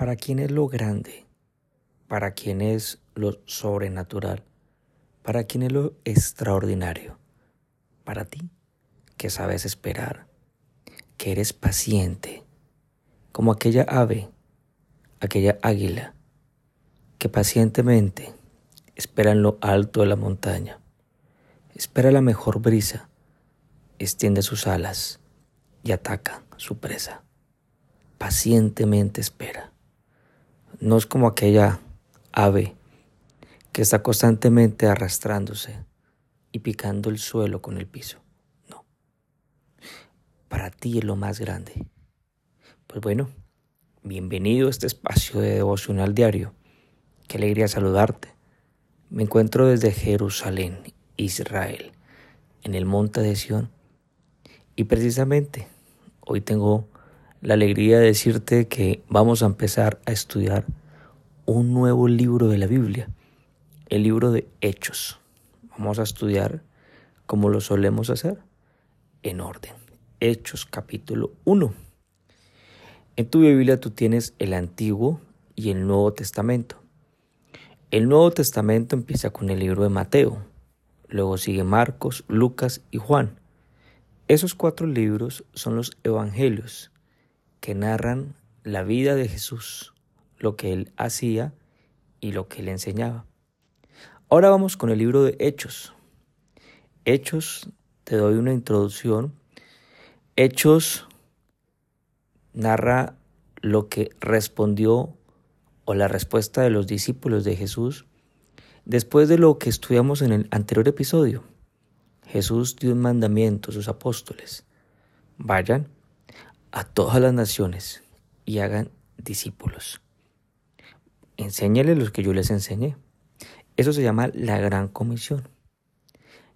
¿Para quién es lo grande? ¿Para quién es lo sobrenatural? ¿Para quién es lo extraordinario? Para ti, que sabes esperar, que eres paciente, como aquella ave, aquella águila, que pacientemente espera en lo alto de la montaña, espera la mejor brisa, extiende sus alas y ataca su presa. Pacientemente espera. No es como aquella ave que está constantemente arrastrándose y picando el suelo con el piso. No. Para ti es lo más grande. Pues bueno, bienvenido a este espacio de devocional diario. Qué alegría saludarte. Me encuentro desde Jerusalén, Israel, en el monte de Sión. Y precisamente hoy tengo la alegría de decirte que vamos a empezar a estudiar un nuevo libro de la Biblia, el libro de Hechos. Vamos a estudiar como lo solemos hacer, en orden. Hechos capítulo 1. En tu Biblia tú tienes el Antiguo y el Nuevo Testamento. El Nuevo Testamento empieza con el libro de Mateo, luego sigue Marcos, Lucas y Juan. Esos cuatro libros son los Evangelios que narran la vida de Jesús, lo que él hacía y lo que él enseñaba. Ahora vamos con el libro de Hechos. Hechos, te doy una introducción. Hechos narra lo que respondió o la respuesta de los discípulos de Jesús después de lo que estudiamos en el anterior episodio. Jesús dio un mandamiento a sus apóstoles. Vayan a todas las naciones y hagan discípulos. Enséñales los que yo les enseñé. Eso se llama la gran comisión.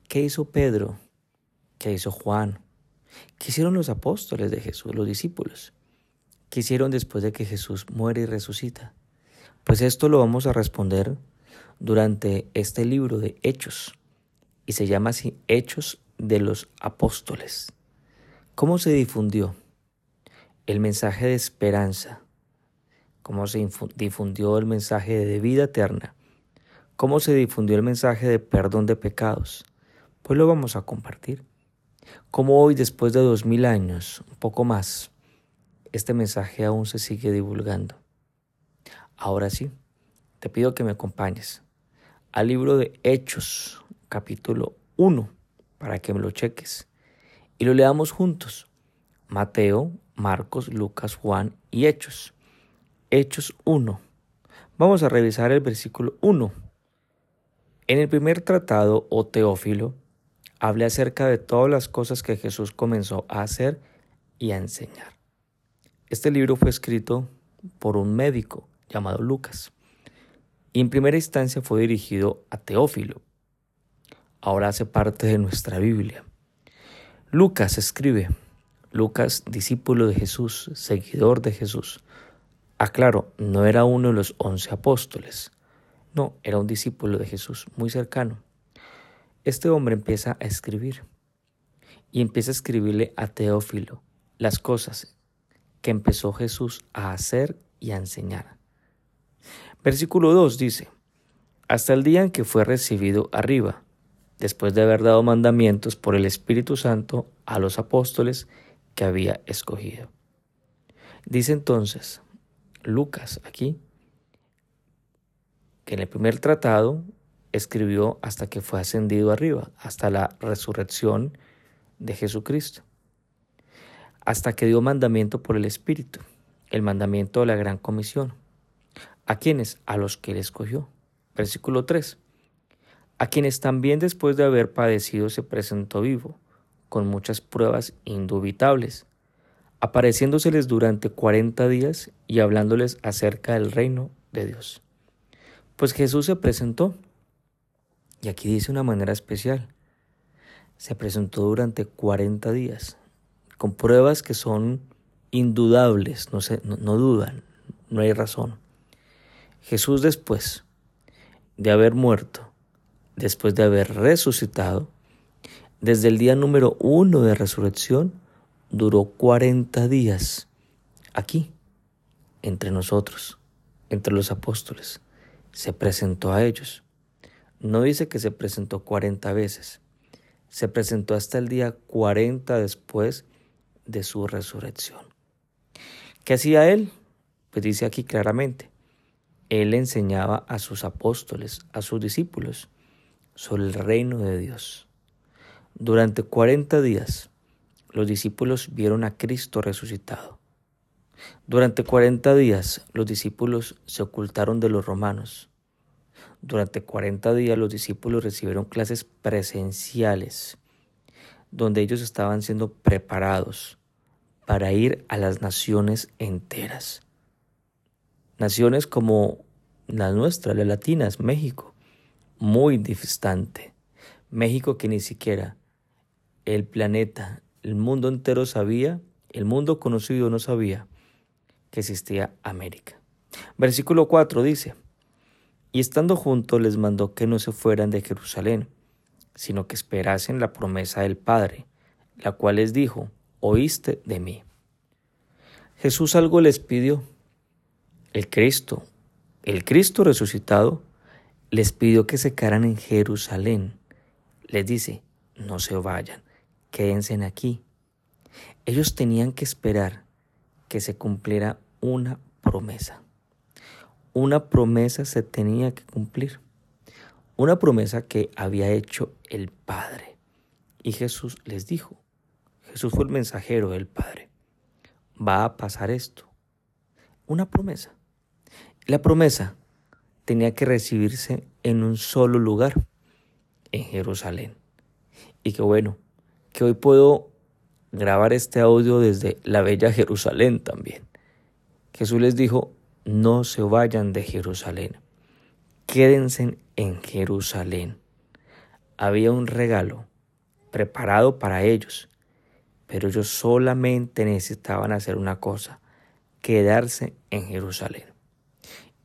¿Qué hizo Pedro? ¿Qué hizo Juan? ¿Qué hicieron los apóstoles de Jesús, los discípulos? ¿Qué hicieron después de que Jesús muere y resucita? Pues esto lo vamos a responder durante este libro de Hechos. Y se llama así Hechos de los Apóstoles. ¿Cómo se difundió? El mensaje de esperanza, cómo se difundió el mensaje de vida eterna, cómo se difundió el mensaje de perdón de pecados, pues lo vamos a compartir. Cómo hoy, después de dos mil años, un poco más, este mensaje aún se sigue divulgando. Ahora sí, te pido que me acompañes al libro de Hechos, capítulo 1, para que me lo cheques y lo leamos juntos. Mateo, Marcos, Lucas, Juan y Hechos. Hechos 1. Vamos a revisar el versículo 1. En el primer tratado, o Teófilo, habla acerca de todas las cosas que Jesús comenzó a hacer y a enseñar. Este libro fue escrito por un médico llamado Lucas y en primera instancia fue dirigido a Teófilo. Ahora hace parte de nuestra Biblia. Lucas escribe, Lucas, discípulo de Jesús, seguidor de Jesús. Aclaro, ah, no era uno de los once apóstoles. No, era un discípulo de Jesús, muy cercano. Este hombre empieza a escribir y empieza a escribirle a Teófilo las cosas que empezó Jesús a hacer y a enseñar. Versículo 2 dice, hasta el día en que fue recibido arriba, después de haber dado mandamientos por el Espíritu Santo a los apóstoles que había escogido. Dice entonces Lucas aquí que en el primer tratado escribió hasta que fue ascendido arriba, hasta la resurrección de Jesucristo, hasta que dio mandamiento por el Espíritu, el mandamiento de la gran comisión. ¿A quienes? A los que él escogió. Versículo 3. A quienes también después de haber padecido se presentó vivo con muchas pruebas indubitables, apareciéndoseles durante cuarenta días y hablándoles acerca del reino de Dios. Pues Jesús se presentó, y aquí dice una manera especial, se presentó durante cuarenta días, con pruebas que son indudables, no, se, no dudan, no hay razón. Jesús después de haber muerto, después de haber resucitado, desde el día número uno de resurrección, duró 40 días aquí, entre nosotros, entre los apóstoles. Se presentó a ellos. No dice que se presentó 40 veces. Se presentó hasta el día 40 después de su resurrección. ¿Qué hacía él? Pues dice aquí claramente, él enseñaba a sus apóstoles, a sus discípulos, sobre el reino de Dios. Durante 40 días, los discípulos vieron a Cristo resucitado. Durante 40 días, los discípulos se ocultaron de los romanos. Durante 40 días, los discípulos recibieron clases presenciales, donde ellos estaban siendo preparados para ir a las naciones enteras. Naciones como la nuestra, las latinas, México, muy distante. México que ni siquiera el planeta, el mundo entero sabía, el mundo conocido no sabía que existía América. Versículo 4 dice, y estando juntos les mandó que no se fueran de Jerusalén, sino que esperasen la promesa del Padre, la cual les dijo, oíste de mí. Jesús algo les pidió. El Cristo, el Cristo resucitado, les pidió que se quedaran en Jerusalén. Les dice, no se vayan, quédense aquí. Ellos tenían que esperar que se cumpliera una promesa. Una promesa se tenía que cumplir. Una promesa que había hecho el Padre. Y Jesús les dijo, Jesús fue el mensajero del Padre. Va a pasar esto. Una promesa. La promesa tenía que recibirse en un solo lugar, en Jerusalén. Y que bueno, que hoy puedo grabar este audio desde la bella Jerusalén también. Jesús les dijo, no se vayan de Jerusalén, quédense en Jerusalén. Había un regalo preparado para ellos pero ellos solamente necesitaban hacer una cosa, quedarse en Jerusalén.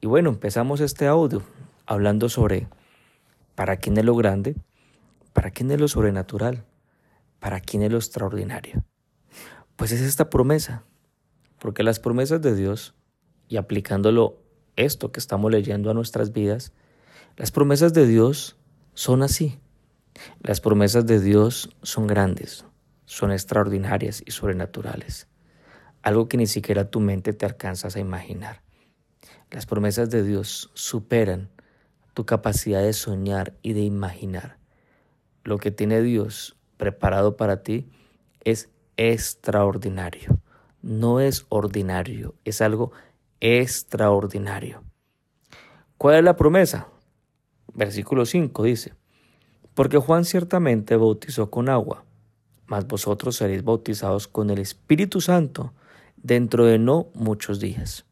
Y bueno, empezamos este audio hablando sobre para quién es lo grande, para quién es lo sobrenatural, para quién es lo extraordinario. Pues es esta promesa, porque las promesas de Dios, y aplicándolo esto que estamos leyendo a nuestras vidas, las promesas de Dios son así. Las promesas de Dios son grandes, son extraordinarias y sobrenaturales, algo que ni siquiera tu mente te alcanzas a imaginar. Las promesas de Dios superan tu capacidad de soñar y de imaginar. Lo que tiene Dios preparado para ti es extraordinario. No es ordinario, es algo extraordinario. ¿Cuál es la promesa? Versículo 5 dice, porque Juan ciertamente bautizó con agua mas vosotros seréis bautizados con el Espíritu Santo dentro de no muchos días.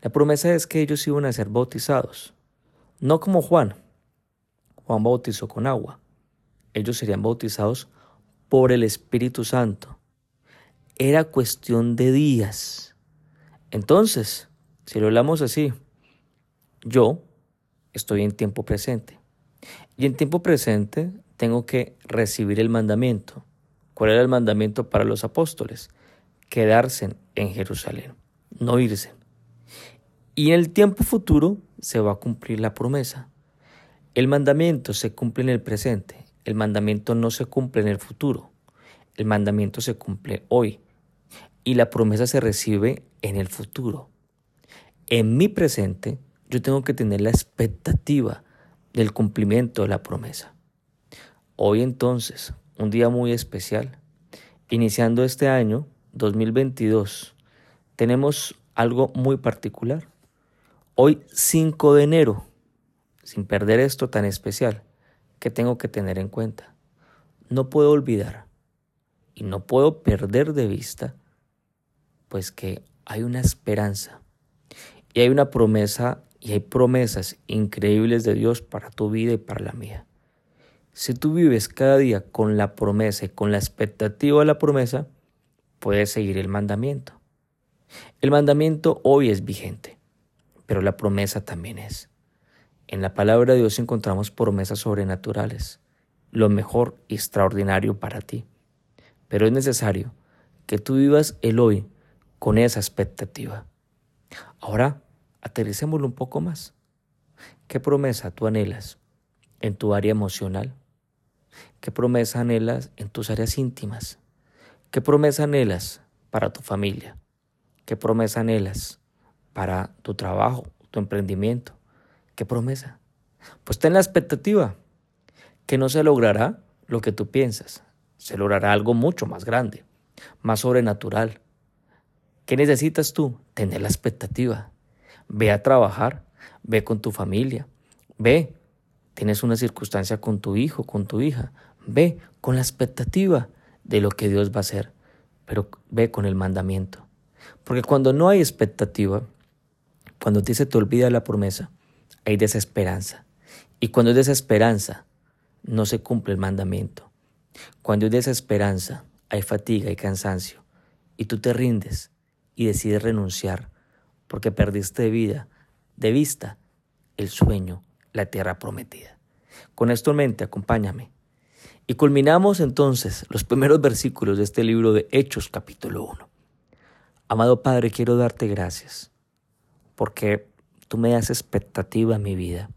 La promesa es que ellos iban a ser bautizados, no como Juan. Juan bautizó con agua. Ellos serían bautizados por el Espíritu Santo. Era cuestión de días. Entonces, si lo hablamos así, yo estoy en tiempo presente. Y en tiempo presente tengo que recibir el mandamiento. ¿Cuál era el mandamiento para los apóstoles? Quedarse en Jerusalén, no irse. Y en el tiempo futuro se va a cumplir la promesa. El mandamiento se cumple en el presente, el mandamiento no se cumple en el futuro, el mandamiento se cumple hoy y la promesa se recibe en el futuro. En mi presente yo tengo que tener la expectativa del cumplimiento de la promesa. Hoy entonces, un día muy especial. Iniciando este año 2022, tenemos algo muy particular. Hoy 5 de enero, sin perder esto tan especial, que tengo que tener en cuenta. No puedo olvidar y no puedo perder de vista, pues que hay una esperanza y hay una promesa y hay promesas increíbles de Dios para tu vida y para la mía. Si tú vives cada día con la promesa y con la expectativa de la promesa, puedes seguir el mandamiento. El mandamiento hoy es vigente, pero la promesa también es. En la palabra de Dios encontramos promesas sobrenaturales, lo mejor y extraordinario para ti. Pero es necesario que tú vivas el hoy con esa expectativa. Ahora, aterricémoslo un poco más. ¿Qué promesa tú anhelas en tu área emocional? ¿Qué promesa anhelas en tus áreas íntimas? ¿Qué promesa anhelas para tu familia? ¿Qué promesa anhelas para tu trabajo, tu emprendimiento? ¿Qué promesa? Pues ten la expectativa que no se logrará lo que tú piensas, se logrará algo mucho más grande, más sobrenatural. ¿Qué necesitas tú? Tener la expectativa. Ve a trabajar, ve con tu familia, ve, tienes una circunstancia con tu hijo, con tu hija, ve con la expectativa de lo que Dios va a hacer, pero ve con el mandamiento. Porque cuando no hay expectativa, cuando a ti se te olvida la promesa, hay desesperanza. Y cuando hay desesperanza, no se cumple el mandamiento. Cuando hay desesperanza, hay fatiga y cansancio. Y tú te rindes y decides renunciar porque perdiste de vida, de vista, el sueño, la tierra prometida. Con esto en mente, acompáñame. Y culminamos entonces los primeros versículos de este libro de Hechos capítulo 1. Amado Padre, quiero darte gracias porque tú me das expectativa en mi vida,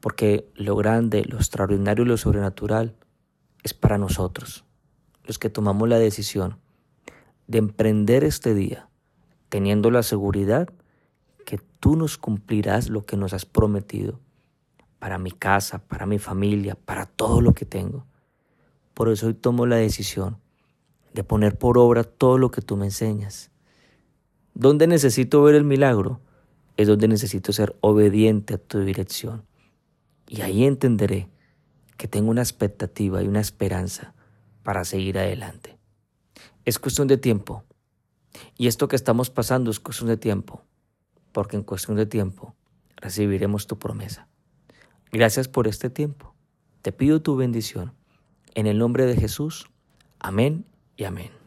porque lo grande, lo extraordinario y lo sobrenatural es para nosotros, los que tomamos la decisión de emprender este día, teniendo la seguridad que tú nos cumplirás lo que nos has prometido para mi casa, para mi familia, para todo lo que tengo. Por eso hoy tomo la decisión de poner por obra todo lo que tú me enseñas ¿Dónde necesito ver el milagro? Es donde necesito ser obediente a tu dirección. Y ahí entenderé que tengo una expectativa y una esperanza para seguir adelante. Es cuestión de tiempo. Y esto que estamos pasando es cuestión de tiempo, porque en cuestión de tiempo recibiremos tu promesa. Gracias por este tiempo. Te pido tu bendición. En el nombre de Jesús. Amén y amén.